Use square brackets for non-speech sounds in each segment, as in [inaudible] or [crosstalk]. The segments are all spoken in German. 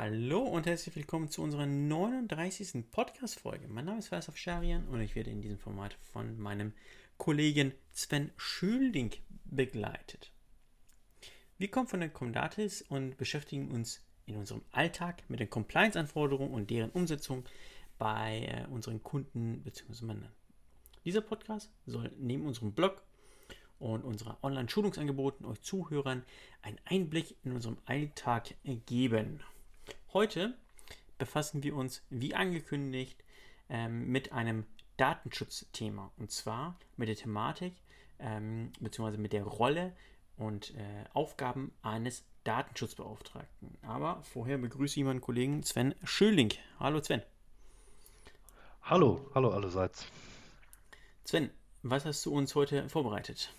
Hallo und herzlich willkommen zu unserer 39. Podcast-Folge. Mein Name ist Faisal Scharian und ich werde in diesem Format von meinem Kollegen Sven Schülding begleitet. Wir kommen von der Comdatis und beschäftigen uns in unserem Alltag mit den Compliance-Anforderungen und deren Umsetzung bei äh, unseren Kunden bzw. Männern. Dieser Podcast soll neben unserem Blog und unserer Online-Schulungsangeboten euch Zuhörern einen Einblick in unserem Alltag geben. Heute befassen wir uns, wie angekündigt, ähm, mit einem Datenschutzthema und zwar mit der Thematik ähm, bzw. mit der Rolle und äh, Aufgaben eines Datenschutzbeauftragten. Aber vorher begrüße ich meinen Kollegen Sven Schöling. Hallo Sven. Hallo, hallo allerseits. Sven, was hast du uns heute vorbereitet?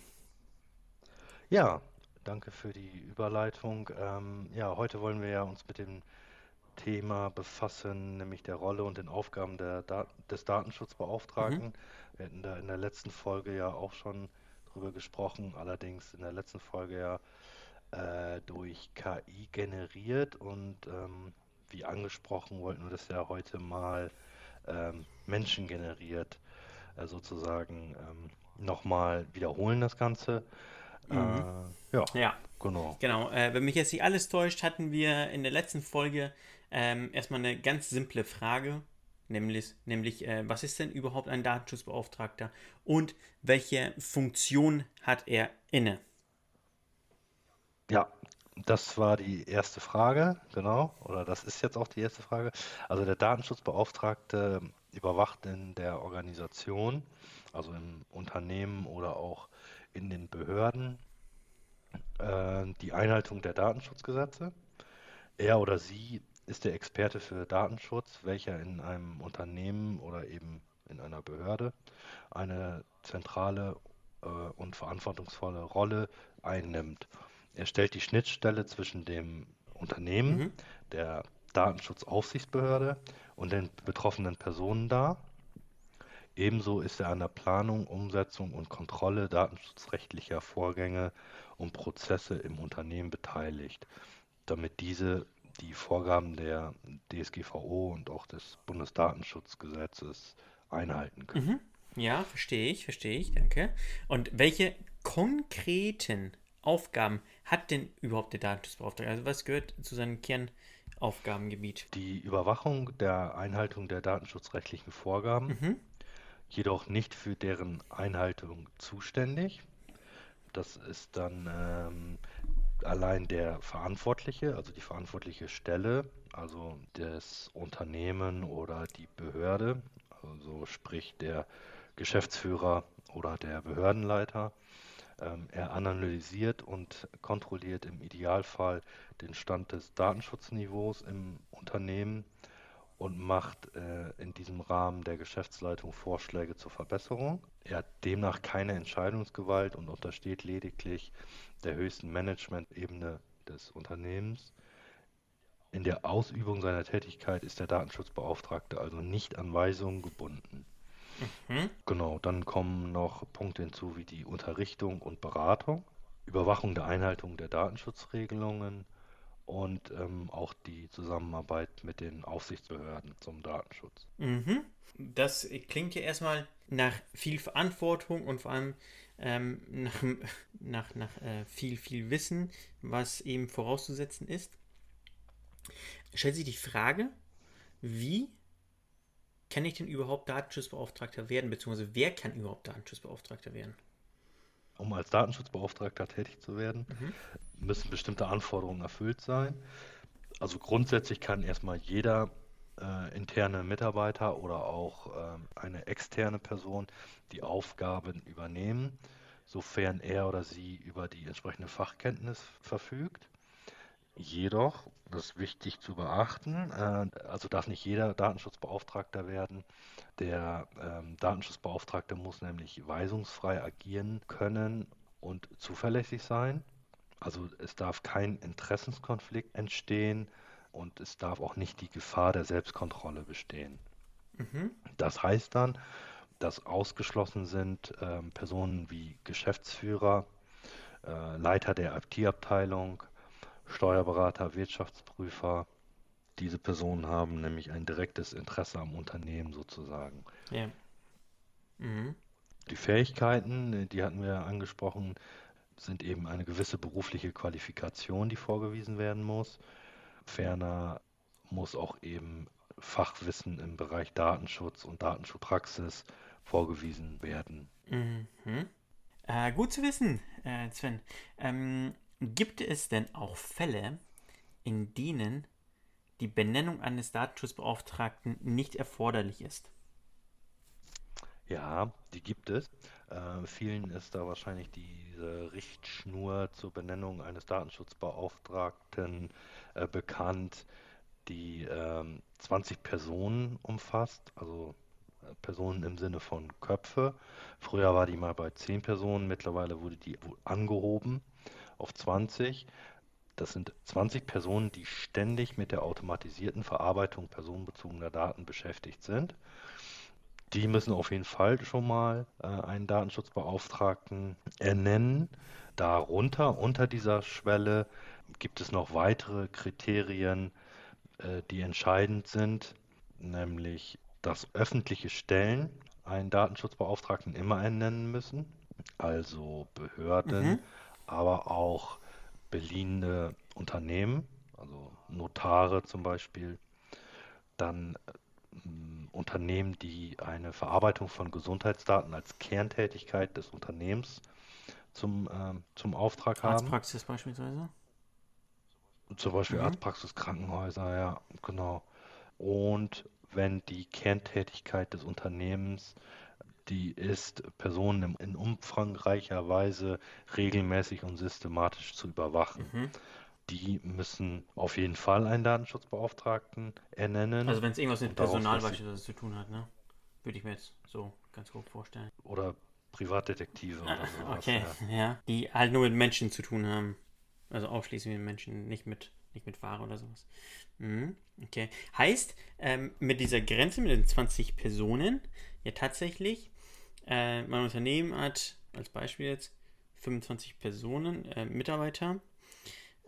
Ja, danke für die Überleitung. Ähm, ja, heute wollen wir ja uns mit dem Thema befassen, nämlich der Rolle und den Aufgaben der Dat des Datenschutzbeauftragten. Mhm. Wir hatten da in der letzten Folge ja auch schon drüber gesprochen, allerdings in der letzten Folge ja äh, durch KI generiert und ähm, wie angesprochen wollten wir das ja heute mal ähm, Menschen generiert äh, sozusagen ähm, nochmal wiederholen das Ganze. Mhm. Äh, ja, ja, genau. Genau. Äh, wenn mich jetzt nicht alles täuscht, hatten wir in der letzten Folge ähm, erstmal eine ganz simple Frage, nämlich, nämlich äh, was ist denn überhaupt ein Datenschutzbeauftragter und welche Funktion hat er inne? Ja, das war die erste Frage, genau, oder das ist jetzt auch die erste Frage. Also der Datenschutzbeauftragte überwacht in der Organisation, also im Unternehmen oder auch in den Behörden, äh, die Einhaltung der Datenschutzgesetze. Er oder sie ist der Experte für Datenschutz, welcher in einem Unternehmen oder eben in einer Behörde eine zentrale äh, und verantwortungsvolle Rolle einnimmt. Er stellt die Schnittstelle zwischen dem Unternehmen, mhm. der Datenschutzaufsichtsbehörde und den betroffenen Personen dar. Ebenso ist er an der Planung, Umsetzung und Kontrolle datenschutzrechtlicher Vorgänge und Prozesse im Unternehmen beteiligt, damit diese die Vorgaben der DSGVO und auch des Bundesdatenschutzgesetzes einhalten können. Mhm. Ja, verstehe ich, verstehe ich, danke. Und welche konkreten Aufgaben hat denn überhaupt der Datenschutzbeauftragte? Also was gehört zu seinem Kernaufgabengebiet? Die Überwachung der Einhaltung der datenschutzrechtlichen Vorgaben, mhm. jedoch nicht für deren Einhaltung zuständig. Das ist dann ähm, allein der Verantwortliche, also die verantwortliche Stelle, also das Unternehmen oder die Behörde, also sprich der Geschäftsführer oder der Behördenleiter. Ähm, er analysiert und kontrolliert im Idealfall den Stand des Datenschutzniveaus im Unternehmen und macht äh, in diesem Rahmen der Geschäftsleitung Vorschläge zur Verbesserung. Er hat demnach keine Entscheidungsgewalt und untersteht lediglich der höchsten Management-Ebene des Unternehmens. In der Ausübung seiner Tätigkeit ist der Datenschutzbeauftragte also nicht an Weisungen gebunden. Mhm. Genau, dann kommen noch Punkte hinzu wie die Unterrichtung und Beratung, Überwachung der Einhaltung der Datenschutzregelungen, und ähm, auch die Zusammenarbeit mit den Aufsichtsbehörden zum Datenschutz. Mhm. Das klingt ja erstmal nach viel Verantwortung und vor allem ähm, nach, nach, nach äh, viel, viel Wissen, was eben vorauszusetzen ist. Stellt sich die Frage, wie kann ich denn überhaupt Datenschutzbeauftragter werden, beziehungsweise wer kann überhaupt Datenschutzbeauftragter werden? um als Datenschutzbeauftragter tätig zu werden, mhm. müssen bestimmte Anforderungen erfüllt sein. Also grundsätzlich kann erstmal jeder äh, interne Mitarbeiter oder auch äh, eine externe Person die Aufgaben übernehmen, sofern er oder sie über die entsprechende Fachkenntnis verfügt. Jedoch, das ist wichtig zu beachten, äh, also darf nicht jeder Datenschutzbeauftragter werden. Der ähm, Datenschutzbeauftragte muss nämlich weisungsfrei agieren können und zuverlässig sein. Also es darf kein Interessenskonflikt entstehen und es darf auch nicht die Gefahr der Selbstkontrolle bestehen. Mhm. Das heißt dann, dass ausgeschlossen sind äh, Personen wie Geschäftsführer, äh, Leiter der IT-Abteilung, Steuerberater, Wirtschaftsprüfer, diese Personen haben nämlich ein direktes Interesse am Unternehmen sozusagen. Ja. Mhm. Die Fähigkeiten, äh, die hatten wir angesprochen, sind eben eine gewisse berufliche Qualifikation, die vorgewiesen werden muss. Ferner muss auch eben Fachwissen im Bereich Datenschutz und Datenschutzpraxis vorgewiesen werden. Mhm. Äh, gut zu wissen, äh, Sven. Ähm, gibt es denn auch Fälle, in denen die Benennung eines Datenschutzbeauftragten nicht erforderlich ist? Ja, die gibt es. Äh, vielen ist da wahrscheinlich diese Richtschnur zur Benennung eines Datenschutzbeauftragten äh, bekannt, die ähm, 20 Personen umfasst, also äh, Personen im Sinne von Köpfe. Früher war die mal bei 10 Personen, mittlerweile wurde die angehoben auf 20. Das sind 20 Personen, die ständig mit der automatisierten Verarbeitung personenbezogener Daten beschäftigt sind. Die müssen auf jeden Fall schon mal äh, einen Datenschutzbeauftragten ernennen. Darunter, unter dieser Schwelle, gibt es noch weitere Kriterien, äh, die entscheidend sind, nämlich dass öffentliche Stellen einen Datenschutzbeauftragten immer ernennen müssen, also Behörden, mhm. Aber auch beliehene Unternehmen, also Notare zum Beispiel, dann Unternehmen, die eine Verarbeitung von Gesundheitsdaten als Kerntätigkeit des Unternehmens zum, äh, zum Auftrag haben. Arztpraxis beispielsweise? Zum Beispiel mhm. Arztpraxis, Krankenhäuser, ja, genau. Und wenn die Kerntätigkeit des Unternehmens die ist, Personen in umfangreicher Weise regelmäßig und systematisch zu überwachen. Mhm die müssen auf jeden Fall einen Datenschutzbeauftragten ernennen. Also wenn es irgendwas mit Personal beispielsweise zu tun hat, ne? Würde ich mir jetzt so ganz grob vorstellen. Oder Privatdetektive oder [laughs] sowas. Okay, ja. ja. Die halt nur mit Menschen zu tun haben. Also ausschließlich mit Menschen, nicht mit, nicht mit Ware oder sowas. Mhm. Okay. Heißt, ähm, mit dieser Grenze mit den 20 Personen, ja tatsächlich, äh, mein Unternehmen hat als Beispiel jetzt 25 Personen, äh, Mitarbeiter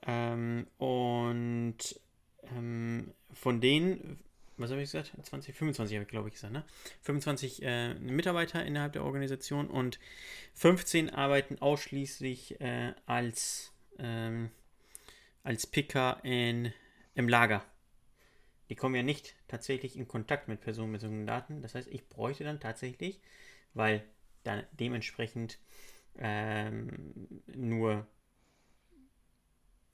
ähm, und ähm, von denen, was habe ich gesagt? 20, 25 habe ich glaube ich gesagt, ne? 25 äh, Mitarbeiter innerhalb der Organisation und 15 arbeiten ausschließlich äh, als, ähm, als Picker in, im Lager. Die kommen ja nicht tatsächlich in Kontakt mit personenbezogenen Daten. Das heißt, ich bräuchte dann tatsächlich, weil dann dementsprechend ähm, nur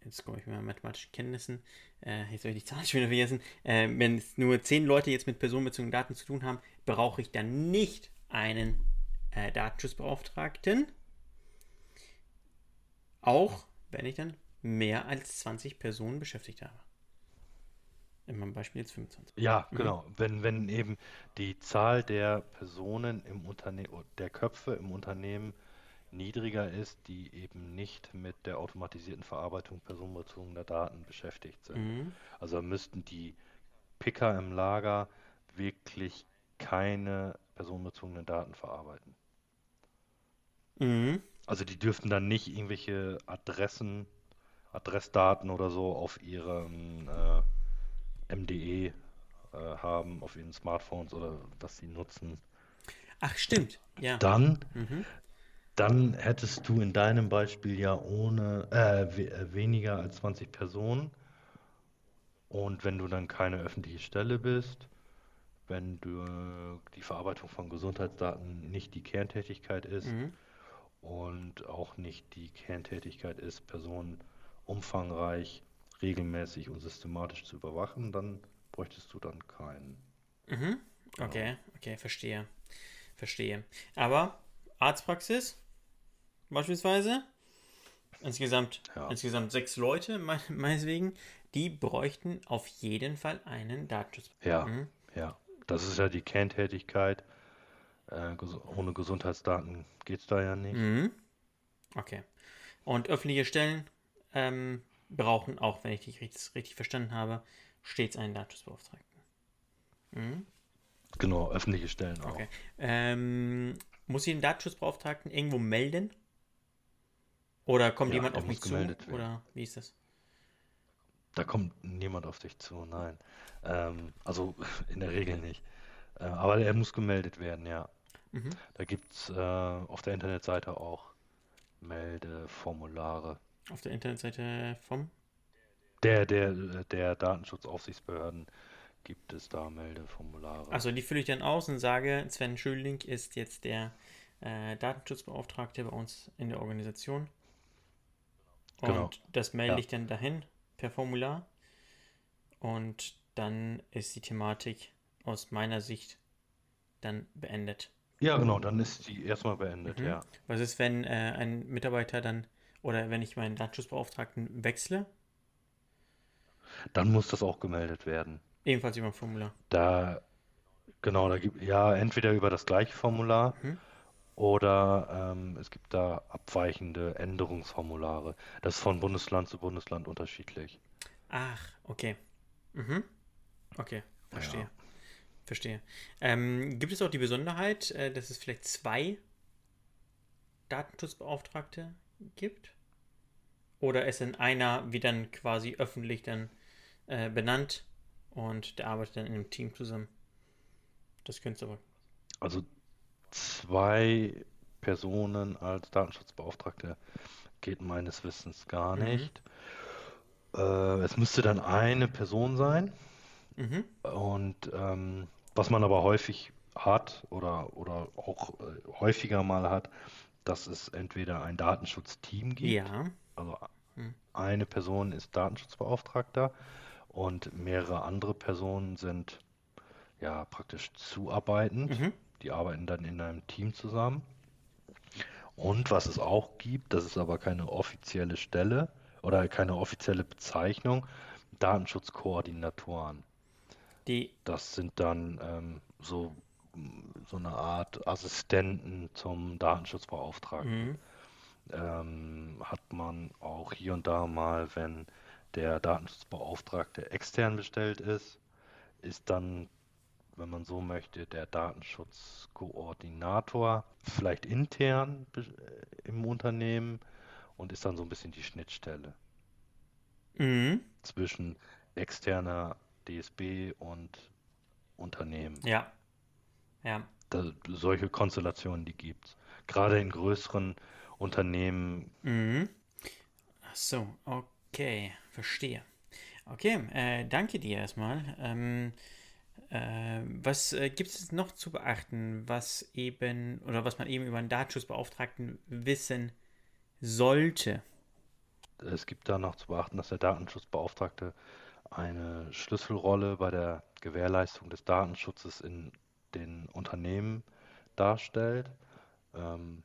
jetzt komme ich mit mathematischen Kenntnissen, äh, jetzt habe ich die Zahlen schon wieder vergessen, äh, wenn es nur zehn Leute jetzt mit personenbezogenen Daten zu tun haben, brauche ich dann nicht einen äh, Datenschutzbeauftragten. Auch wenn ich dann mehr als 20 Personen beschäftigt habe. In meinem Beispiel jetzt 25. Ja, mhm. genau. Wenn, wenn eben die Zahl der Personen im Unternehmen, der Köpfe im Unternehmen niedriger ist, die eben nicht mit der automatisierten Verarbeitung personenbezogener Daten beschäftigt sind. Mhm. Also müssten die Picker im Lager wirklich keine personenbezogenen Daten verarbeiten. Mhm. Also die dürften dann nicht irgendwelche Adressen, Adressdaten oder so auf ihrem äh, MDE äh, haben, auf ihren Smartphones oder was sie nutzen. Ach, stimmt. Ja. Dann mhm dann hättest du in deinem Beispiel ja ohne äh, we äh, weniger als 20 Personen. Und wenn du dann keine öffentliche Stelle bist, wenn du äh, die Verarbeitung von Gesundheitsdaten nicht die Kerntätigkeit ist mhm. und auch nicht die Kerntätigkeit ist, Personen umfangreich, regelmäßig und systematisch zu überwachen, dann bräuchtest du dann keinen. Mhm. Genau. Okay, okay, verstehe. Verstehe. Aber Arztpraxis, beispielsweise, insgesamt, ja. insgesamt sechs Leute, [laughs] me meinetwegen, die bräuchten auf jeden Fall einen Datenschutz. Ja, mhm. ja. Das ist ja die Kerntätigkeit. Äh, ges ohne Gesundheitsdaten geht es da ja nicht. Mhm. Okay. Und öffentliche Stellen ähm, brauchen auch, wenn ich dich richtig, richtig verstanden habe, stets einen Datenschutzbeauftragten. Mhm. Genau, öffentliche Stellen auch. Okay. Ähm, muss ich den Datenschutzbeauftragten irgendwo melden? Oder kommt ja, jemand auf mich zu? Werden. Oder wie ist das? Da kommt niemand auf dich zu, nein. Ähm, also [laughs] in der Regel nicht. Äh, aber er muss gemeldet werden, ja. Mhm. Da gibt es äh, auf der Internetseite auch Meldeformulare. Auf der Internetseite vom? Der, der, der Datenschutzaufsichtsbehörden gibt es da Meldeformulare. Also die fülle ich dann aus und sage, Sven Schöling ist jetzt der äh, Datenschutzbeauftragte bei uns in der Organisation. Und Genau. das melde Ja. ich dann dahin per Formular. Und dann ist die Thematik aus meiner Sicht dann beendet. Ja, genau, dann ist die erstmal beendet, Mhm. ja. Was ist, wenn äh, ein Mitarbeiter dann oder wenn ich meinen Datenschutzbeauftragten wechsle? Dann muss das auch gemeldet werden. Ebenfalls über ein Formular. Da, genau, da gibt, ja, entweder über das gleiche Formular Mhm. oder ähm, es gibt da abweichende Änderungsformulare. Das ist von Bundesland zu Bundesland unterschiedlich. Ach, okay. Mhm. Okay, verstehe. Ja. Verstehe. Ähm, gibt es auch die Besonderheit, äh, dass es vielleicht zwei Datenschutzbeauftragte gibt? Oder ist in einer wie dann quasi öffentlich dann äh, benannt und der arbeitet dann in einem Team zusammen? Das könnte aber. Also zwei Personen als Datenschutzbeauftragte geht meines Wissens gar Mhm. nicht. Äh, es müsste dann eine Person sein. Mhm. Und ähm, was man aber häufig hat oder, oder auch äh, häufiger mal hat, dass es entweder ein Datenschutzteam gibt, Ja. also Hm. eine Person ist Datenschutzbeauftragter und mehrere andere Personen sind ja praktisch zuarbeitend. Mhm. Die arbeiten dann in einem Team zusammen. Und was es auch gibt, das ist aber keine offizielle Stelle oder keine offizielle Bezeichnung, Datenschutzkoordinatoren. Die. Das sind dann ähm, so, so eine Art Assistenten zum Datenschutzbeauftragten. Mhm. Ähm, hat man auch hier und da mal, wenn der Datenschutzbeauftragte extern bestellt ist, ist dann, wenn man so möchte, der Datenschutzkoordinator vielleicht intern äh, im Unternehmen und ist dann so ein bisschen die Schnittstelle Mhm. zwischen externer DSB und Unternehmen. Ja. Ja. Da, solche Konstellationen, die gibt's. Gerade in größeren Unternehmen, Mhm. Ach so, okay, verstehe. Okay, äh, danke dir erstmal. Ähm, äh, was äh, gibt es noch zu beachten, was eben oder was man eben über einen Datenschutzbeauftragten wissen sollte? es gibt da noch zu beachten, dass der Datenschutzbeauftragte eine Schlüsselrolle bei der Gewährleistung des Datenschutzes in den Unternehmen darstellt. Ähm,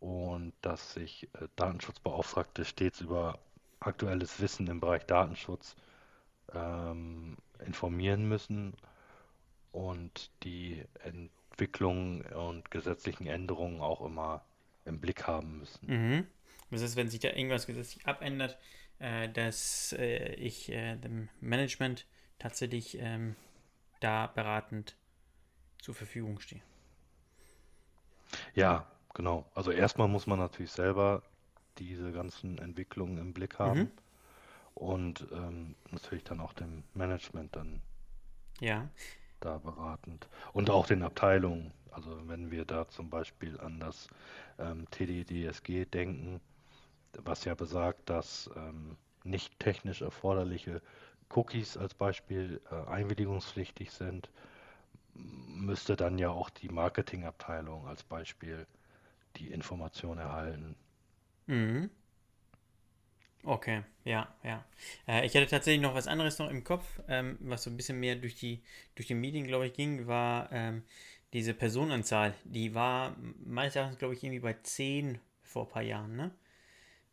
und dass sich äh, Datenschutzbeauftragte stets über aktuelles Wissen im Bereich Datenschutz ähm, informieren müssen und die Entwicklungen und gesetzlichen Änderungen auch immer im Blick haben müssen. Mhm. Was ist, wenn sich da irgendwas gesetzlich abändert, äh, dass äh, ich äh, dem Management tatsächlich ähm, da beratend zur Verfügung stehe? Ja, genau. Also erstmal muss man natürlich selber diese ganzen Entwicklungen im Blick haben Mhm. und ähm, natürlich dann auch dem Management dann Ja. da beratend und auch den Abteilungen. Also wenn wir da zum Beispiel an das ähm, TDDSG denken, was ja besagt, dass ähm, nicht technisch erforderliche Cookies als Beispiel äh, einwilligungspflichtig sind, müsste dann ja auch die Marketingabteilung als Beispiel die Information erhalten. Mhm. Okay, ja, ja. Äh, ich hatte tatsächlich noch was anderes noch im Kopf, ähm, was so ein bisschen mehr durch die, durch die Medien, glaube ich, ging, war ähm, diese Personenzahl. Die war meines Erachtens, glaube ich, irgendwie bei 10 vor ein paar Jahren, ne?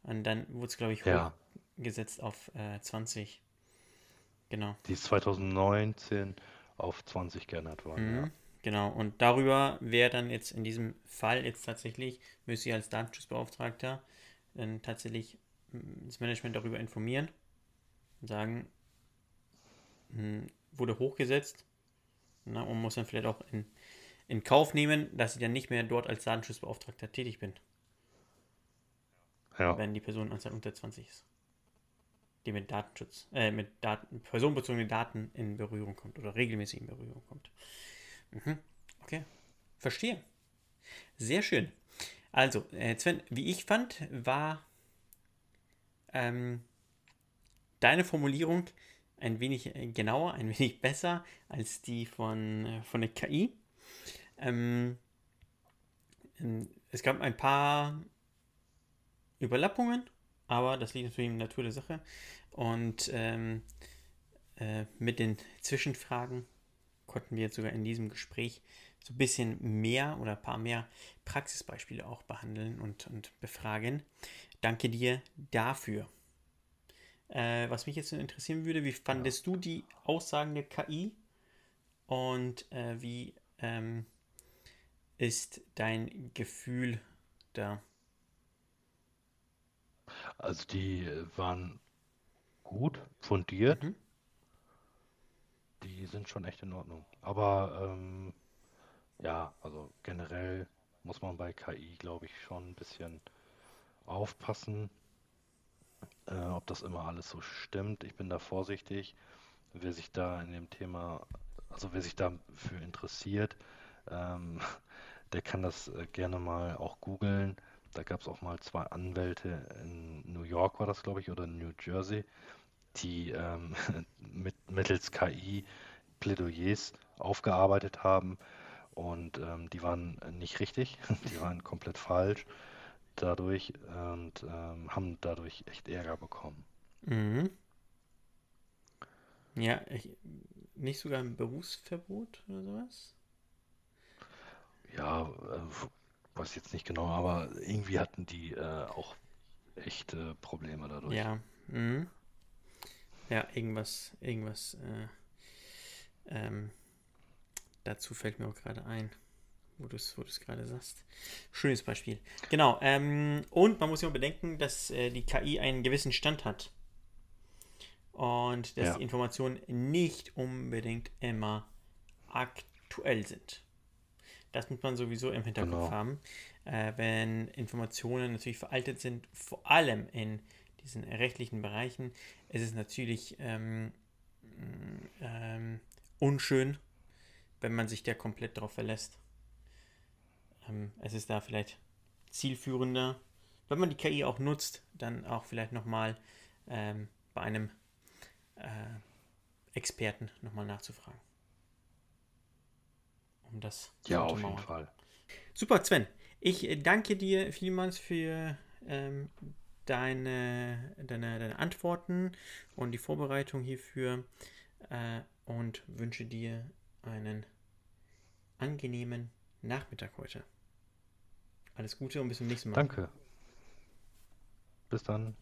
Und dann wurde es, glaube ich, Ja, hochgesetzt auf äh, 20. Genau. die ist 2019 auf 20 geändert worden, ja. Mhm, genau. Und darüber wäre dann jetzt in diesem Fall jetzt tatsächlich, müsste ich als Datenschutzbeauftragter dann tatsächlich mm, das Management darüber informieren und sagen, mm, wurde hochgesetzt na, und muss dann vielleicht auch in, in Kauf nehmen, dass ich dann nicht mehr dort als Datenschutzbeauftragter tätig bin, Ja, wenn die Personenanzahl unter 20 ist. Die mit Datenschutz, äh, mit Daten, personenbezogenen Daten in Berührung kommt oder regelmäßig in Berührung kommt. Mhm. Okay, verstehe. Sehr schön. Also, äh, Sven, wie ich fand, war ähm, deine Formulierung ein wenig äh, genauer, ein wenig besser als die von, äh, von der KI. Ähm, ähm, es gab ein paar Überlappungen, aber das liegt natürlich in der Natur der Sache. Und ähm, äh, mit den Zwischenfragen konnten wir jetzt sogar in diesem Gespräch so ein bisschen mehr oder ein paar mehr Praxisbeispiele auch behandeln und, und befragen. Danke dir dafür. Äh, was mich jetzt interessieren würde, wie fandest ja. du die Aussagen der KI und äh, wie ähm, ist dein Gefühl da? Also die waren gut, fundiert. Mhm. Die sind schon echt in Ordnung. Aber ähm, ja, also generell muss man bei KI, glaube ich, schon ein bisschen aufpassen äh, ob das immer alles so stimmt. Ich bin da vorsichtig. Wer sich da in dem Thema, also wer sich dafür interessiert, ähm, [laughs] der kann das äh, gerne mal auch googeln. Da gab es auch mal zwei Anwälte in New York, war das, glaube ich, oder New Jersey, die ähm, [laughs] mit, mittels KI Plädoyers aufgearbeitet haben. Und ähm, die waren nicht richtig, [laughs] die waren komplett falsch dadurch und ähm, haben dadurch echt Ärger bekommen. Mhm. Ja, ich, nicht sogar ein Berufsverbot oder sowas? Ja, äh, weiß jetzt nicht genau, aber irgendwie hatten die äh, auch echte Probleme dadurch. Ja, mhm. ja, irgendwas, irgendwas. Äh, ähm, dazu fällt mir auch gerade ein wo du es wo gerade sagst. Schönes Beispiel. Genau. Ähm, und man muss immer bedenken, dass äh, die KI einen gewissen Stand hat. Und dass ja. die Informationen nicht unbedingt immer aktuell sind. Das muss man sowieso im Hinterkopf genau. haben. Äh, wenn Informationen natürlich veraltet sind, vor allem in diesen rechtlichen Bereichen, ist es natürlich ähm, ähm, unschön, wenn man sich da komplett darauf verlässt. Ähm, es ist da vielleicht zielführender, wenn man die KI auch nutzt, dann auch vielleicht nochmal ähm, bei einem äh, Experten nochmal nachzufragen. Um das Ja, auf jeden Fall. Super, Sven. Ich danke dir vielmals für ähm, deine, deine, deine Antworten und die Vorbereitung hierfür äh, und wünsche dir einen angenehmen Nachmittag heute. Alles Gute und bis zum nächsten Mal. Danke. Bis dann.